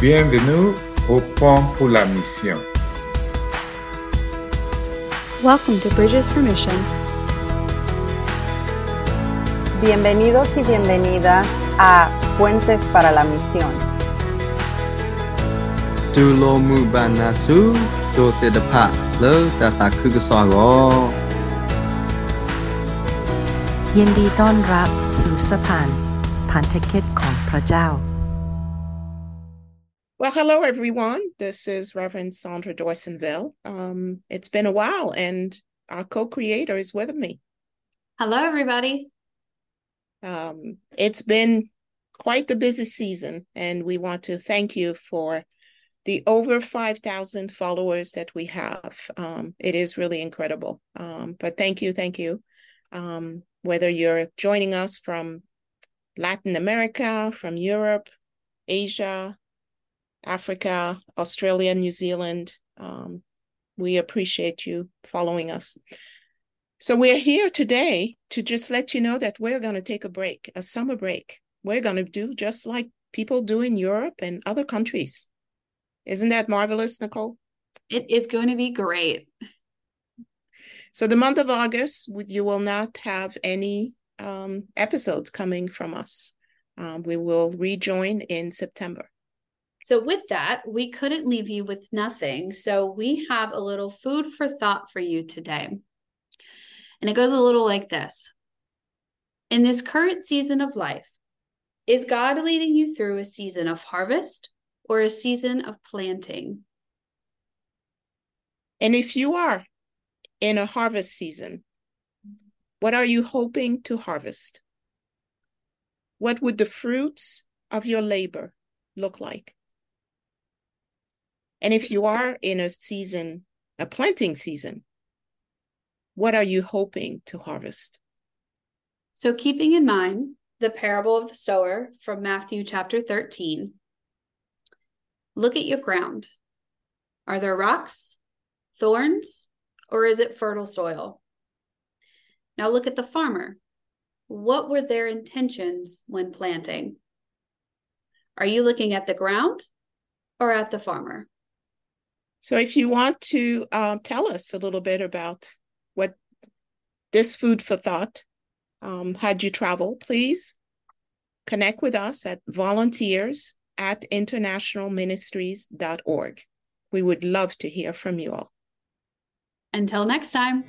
Bienvenue au Pont pour la Mission. Welcome to Bridges for Mission. Bienvenidos y bienvenida a Puentes para la Misión. Tulo mubanasu, doce de pa, le tatakugasaro. prajao. Well, hello, everyone. This is Reverend Sandra Dorsonville. Um, it's been a while, and our co creator is with me. Hello, everybody. Um, it's been quite the busy season, and we want to thank you for the over 5,000 followers that we have. Um, it is really incredible. Um, but thank you, thank you. Um, whether you're joining us from Latin America, from Europe, Asia, Africa, Australia, New Zealand, um, we appreciate you following us. So we're here today to just let you know that we're going to take a break, a summer break. We're going to do just like people do in Europe and other countries. Isn't that marvelous, Nicole? It is going to be great. So the month of August, you will not have any um, episodes coming from us. Um, we will rejoin in September. So, with that, we couldn't leave you with nothing. So, we have a little food for thought for you today. And it goes a little like this In this current season of life, is God leading you through a season of harvest or a season of planting? And if you are in a harvest season, what are you hoping to harvest? What would the fruits of your labor look like? And if you are in a season, a planting season, what are you hoping to harvest? So, keeping in mind the parable of the sower from Matthew chapter 13, look at your ground. Are there rocks, thorns, or is it fertile soil? Now look at the farmer. What were their intentions when planting? Are you looking at the ground or at the farmer? So, if you want to uh, tell us a little bit about what this food for thought um, had you travel, please connect with us at volunteers at internationalministries.org. We would love to hear from you all. Until next time.